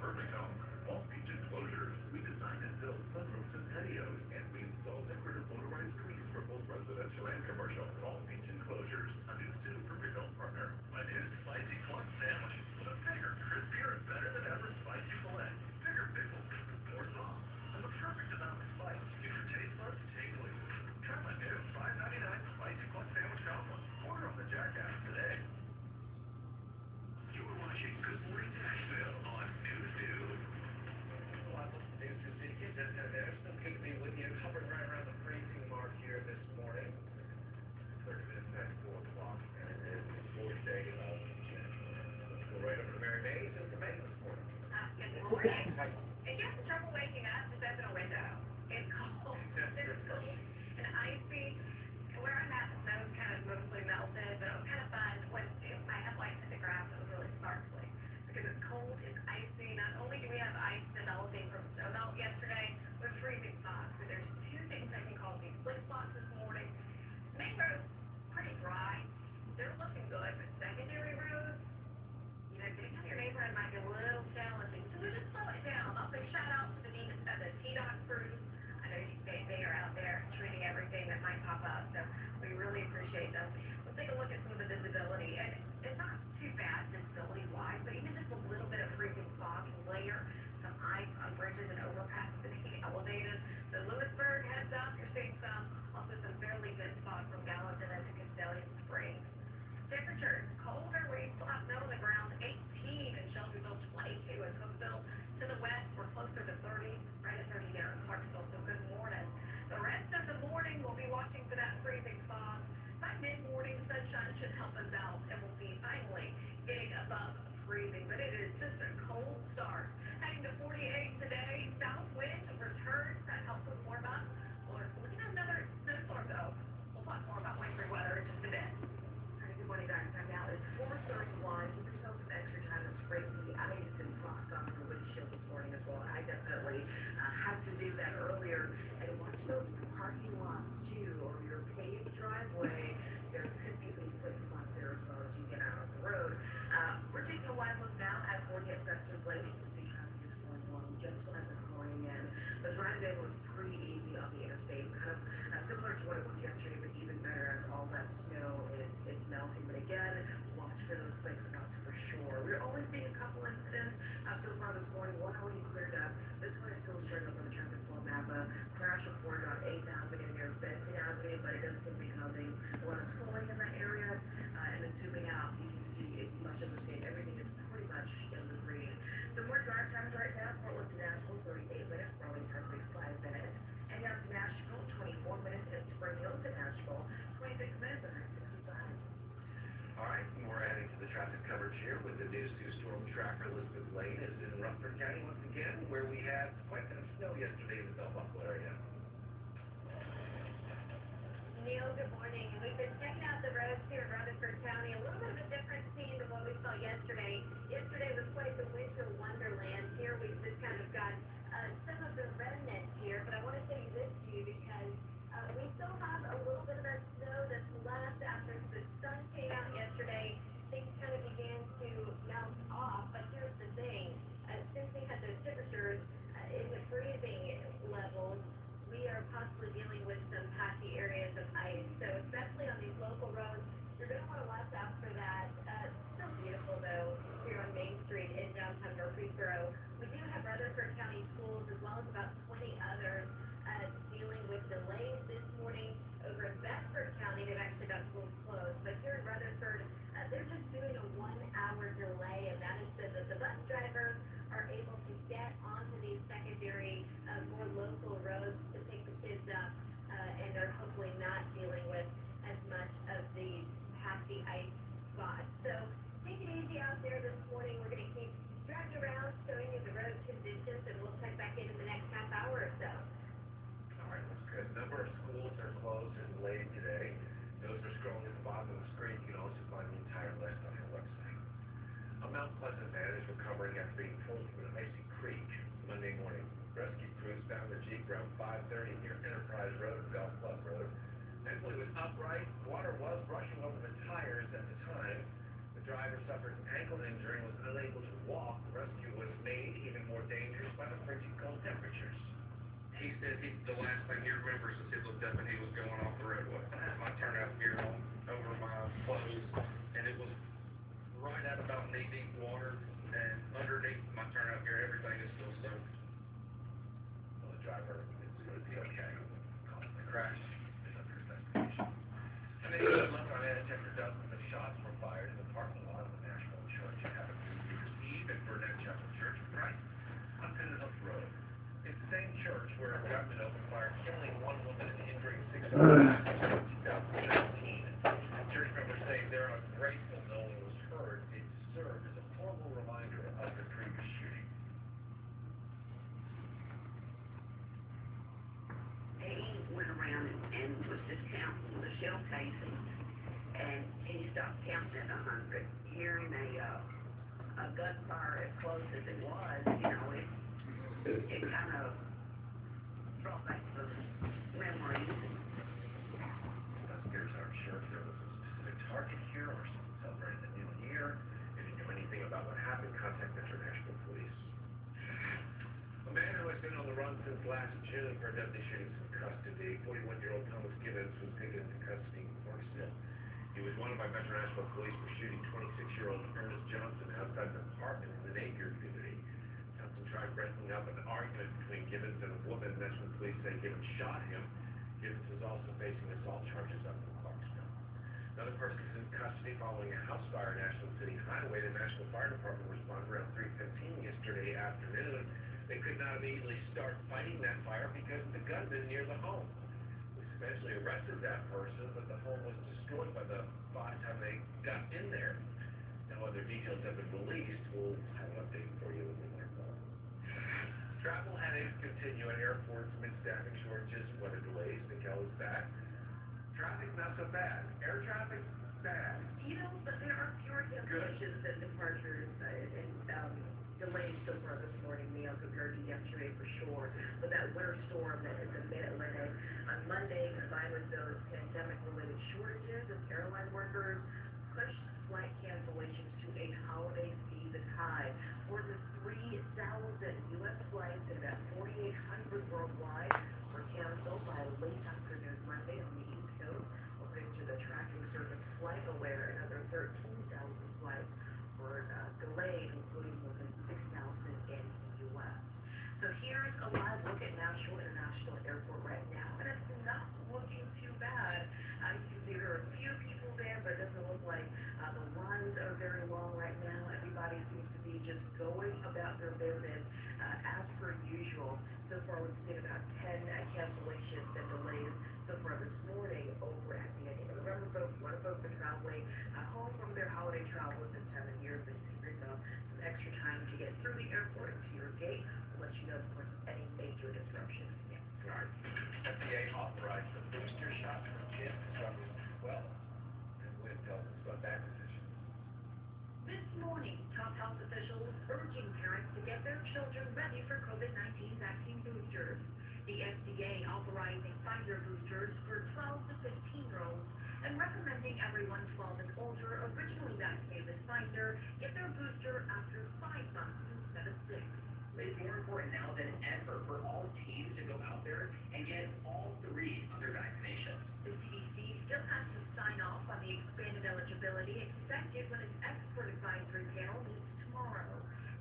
perfect home. question. freezing, but it is just a cold start. Heading to 48 today, south wind returns. That helps with warm up. We'll looking at another snowstorm, though. We'll talk more about wintry weather in just a bit. Good morning, guys. Time now is 431. You can some extra time is crazy. I needed some frost on the windshield this morning as well, I definitely uh, had to do that earlier and watch those parking lots. Lisbon Lane is in Rutherford County once again, where we had quite a bit of snow yesterday in the Bell Buffalo area. Neil, good morning. We've been checking out the roads here in Rutherford County. A little bit of a different scene than what we saw yesterday. Yesterday was quite the winter wonderland. Here we've just kind of got uh, some of the remnants here, but I want to show this to you because uh, we still have a little bit of that snow that's left after the about twenty upright. Water was rushing over the tires at the time. The driver suffered an ankle injury and was unable to walk. Rescue was made even more dangerous by the frigid cold temperatures. He said he, the last thing he remembers is he looked up and he was going off the roadway. I had my turnout gear on over my clothes, and it was right at about knee deep water, and underneath my turnout gear, everything is still soaked. Well, the driver is going to be okay. Caused the crash is under investigation. And then at 11 on edge after dozens of shots were fired in the parking lot of the National Church at Happy New Year's Eve at Burnette Chapel Church, right on Pin Hook Road. It's the same church where a gunman opened fire, killing one woman and injuring six others in 2017. Church members say they're ungrateful no one was hurt. It served as a horrible reminder of the previous shooting. he went around and, and was just counting the shell casings, and he stopped counting at a hundred. Hearing a, uh, a gunfire as close as it was, you know, it, it kind of brought back some memories. Investigators aren't sure if there was a specific target here or someone celebrating the new year. If you know anything about what happened, contact Metro Nashville Police. A man who has been on the run since last June for a deadly shooting is in custody. 41-year-old Thomas Gibbons was taken into custody in Clarksville. He was wanted by Metro Nashville Police for shooting 26-year-old Ernest Johnson outside an apartment in the Napier community. Johnson tried breaking up an argument between Gibbons and a woman. Nashville Police say Gibbons shot him. Gibbons is also facing assault charges up in Clarksville. Another person is in custody following a house fire in Nashville City Highway. The Nashville Fire Department responded around 3.15 yesterday afternoon. They could not immediately start fighting that fire because the gunman near the home. Police eventually arrested that person, but the home was destroyed by the by the time they got in there. No other details have been released. We'll have an update for you we learn more. Travel headaches continue at airports amid staffing shortages, weather delays. Miguel is back. Traffic not so bad. Air traffic bad. You know, but there are fewer cancellations and departures and um, delays so far this morning, Neil, compared to yesterday for sure. But that winter storm that is in mid-Atlantic on Monday, combined with those pandemic-related shortages of airline workers, pushed flight cancellations to a holiday season high. More than 3,000 U.S. flights and about 4,800 worldwide were canceled by late afternoon Monday on the East Coast, according to the tracking service FlightAware. Another 13,000 flights were uh, delayed, including more than 6,000 in the U.S. So here's a live look at Nashville International Airport right now, and it's not looking too bad. Uh, you can see there are a few people there, but it doesn't look like uh, the lines are very long right now. Everybody seems to be just going about their business uh, as per usual. Far, we've seen about 10 uh, cancellations and delays so far this morning over at the end. Remember, folks, a lot of folks are traveling uh, home from their holiday travels this time of year. But give yourself some extra time to get through the airport to your gate. We'll let you know, of course, of any major disruptions. Yeah. All right. FDA authorized the booster shot for kids from 12. And us about that decision. This morning, health officials urging parents to get their children ready for COVID-19 vaccine boosters. The FDA authorizing Pfizer boosters for 12 to 15 year olds and recommending everyone 12 and older originally vaccinated with Pfizer get their booster after five months instead of six. It's more important now than ever for all teens to go out there and get all three of their vaccinations. The CDC still has to sign off on the expanded eligibility expected when its expert advisory panel meets tomorrow.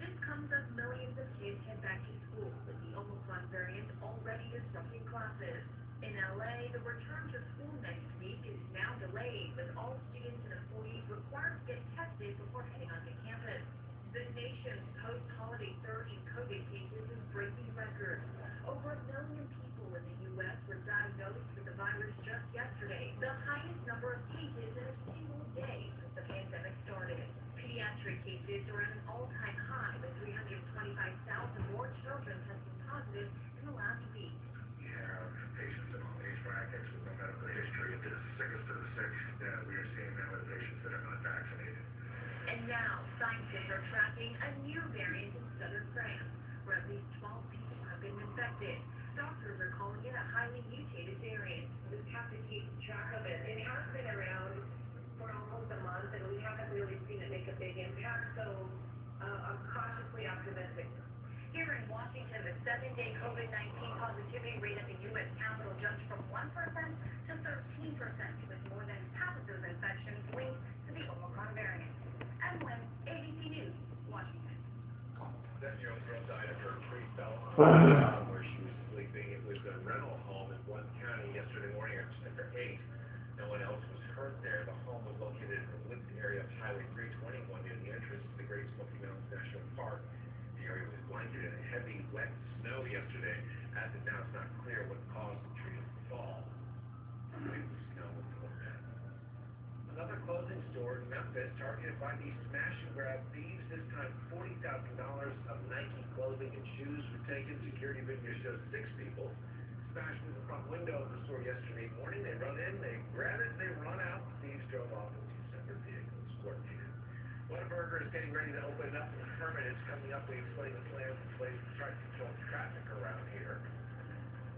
This comes as millions of kids head back to school with the Omicron variant already disrupting classes. In LA, the return to school next week is now delayed with all students and employees required to get tested before heading onto campus. The nation's post-holiday surge in COVID cases is breaking records. Over a million people in the U.S. were diagnosed with the virus just yesterday, the highest number of cases in a single day since the pandemic started. Pediatric cases are at an all-time high, with 325,000 more children testing positive in the last week. We have patients in all age brackets with no medical history of the sickest of the sick that we are seeing now with patients that are not vaccinated. And now, scientists are tracking a new variant in southern France, where at least 12 people have been infected. Doctors are calling it a highly mutated variant. We have track of it. It has been around for almost a month, and we haven't really seen it make a big impact, so uh, I'm cautiously optimistic. Here in Washington, the seven-day COVID-19 positivity rate at the U.S. Capitol jumped from 1% to 13%, with more than half of those infections linked to the Omicron variant. Emlyn, ABC News, Washington. Now, it's not clear what caused the tree to fall. Maybe the snow was a little bit. Another clothing store in Memphis targeted by these smash and grab thieves. This time, forty thousand dollars of Nike clothing and shoes were taken. Security video shows six people smashed through the front window of the store yesterday morning. They run in, they grab it, they run out. Thieves drove off in two separate vehicles. Coordinated. Whataburger is getting ready to open up. Permit is coming up. We explain the plans in place to try to control traffic around here.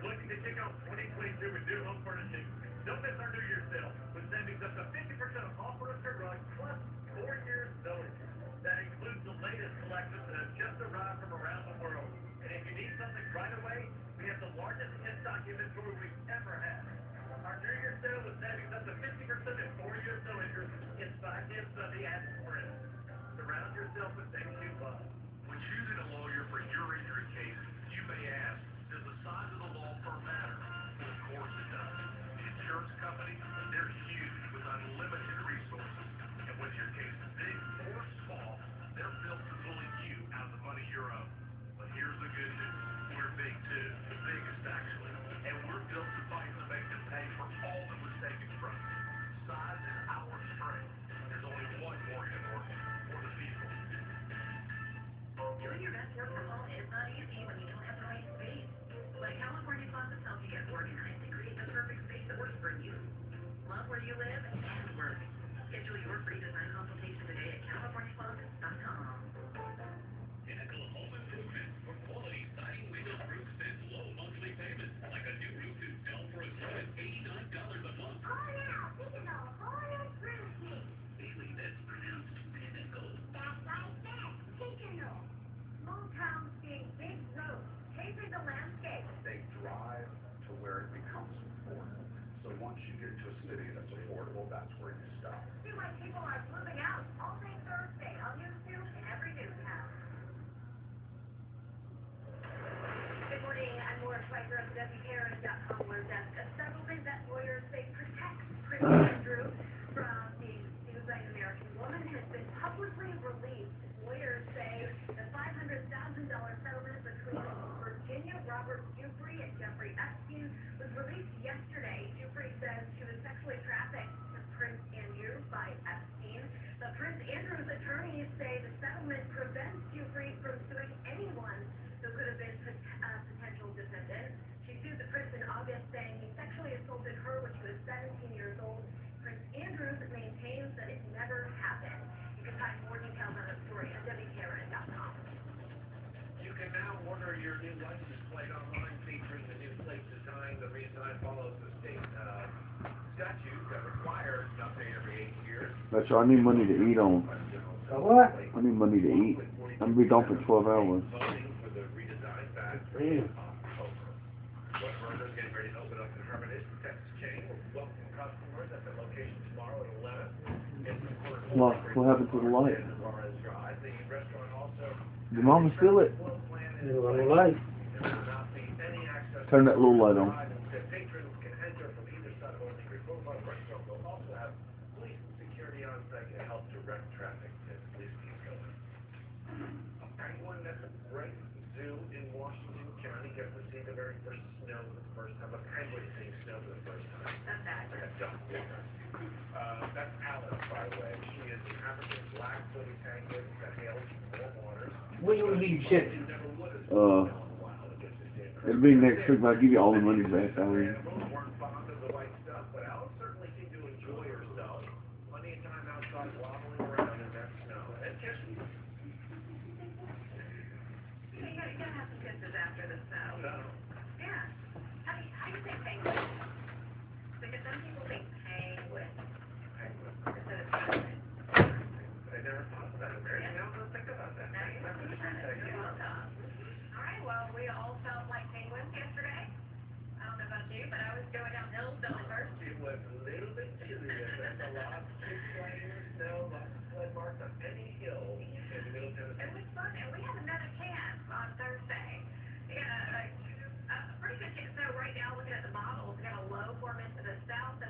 looking to kick off 2022 with new home furnishing, don't miss our New Year's sale with savings up to 50% off furniture rugs plus four years no interest. That includes the latest collections that have just arrived from around the world. And if you need something right away, we have the largest in-stock inventory we've ever had. Our New Year's sale with savings up to 50% and four years interest is 5 p.m. Sunday at Sprint. Surround yourself with things you love. When choosing a lawyer for your injury you live that's where you stop. See why people are flipping out all day Thursday on YouTube and every newscast. Good morning, I'm Laura Schweitzer of WKRN.com, where desk a settlement that lawyers say protects Prince Andrew from being sued by an American woman has been publicly released. Lawyers say the $500,000 settlement between Virginia Robert Giuffre and Jeffrey Epstein was released yesterday. Giuffre says she was sexually trafficked to Prince Andrew by Epstein. But Prince Andrew's attorneys say the settlement prevents Giuffre from suing anyone who could have been pot- uh, potential defendants. She sued the prince in August, saying he sexually assaulted her when she was 17 years old. Prince Andrews maintains that it never happened. You can find more details on the story at WKRN.com. You can now order your new license plate online featuring the new plate design. The redesign follows the state uh, statute that requires an update every eight years. That's right, I need money to eat on. A what? I need money to eat. I'm gonna be gone for twelve hours. Voting for the redesigned badge for Damn. October. Whataburger is getting ready to open up in Hermitage, the Texas chain. We'll welcome customers at the location tomorrow at eleven. It's the corner of What- what happened to the light? and The restaurant also. Did mama steal it? Flow plan is You know, in I'm like, There will not be any access. Turn that little light on. The patrons can enter from either side of Old Creek Boulevard. Restaurant will also have police and security on site to help direct traffic as police keep going. A penguin at the Bright Zoo in Washington County gets to see the very first snow for the first time. A penguin seeing snow for the first time. That's that. Like a duck. Uh, that's Alice, by the way. She is an African black footed penguin that hails from warm waters. when you leave shit? You never would have Uh, seen in a while. It gets to stand It'll be next week, but I'll give you all the money back, I mean. Animals weren't fond right now, looking at the models, we got a low form into the south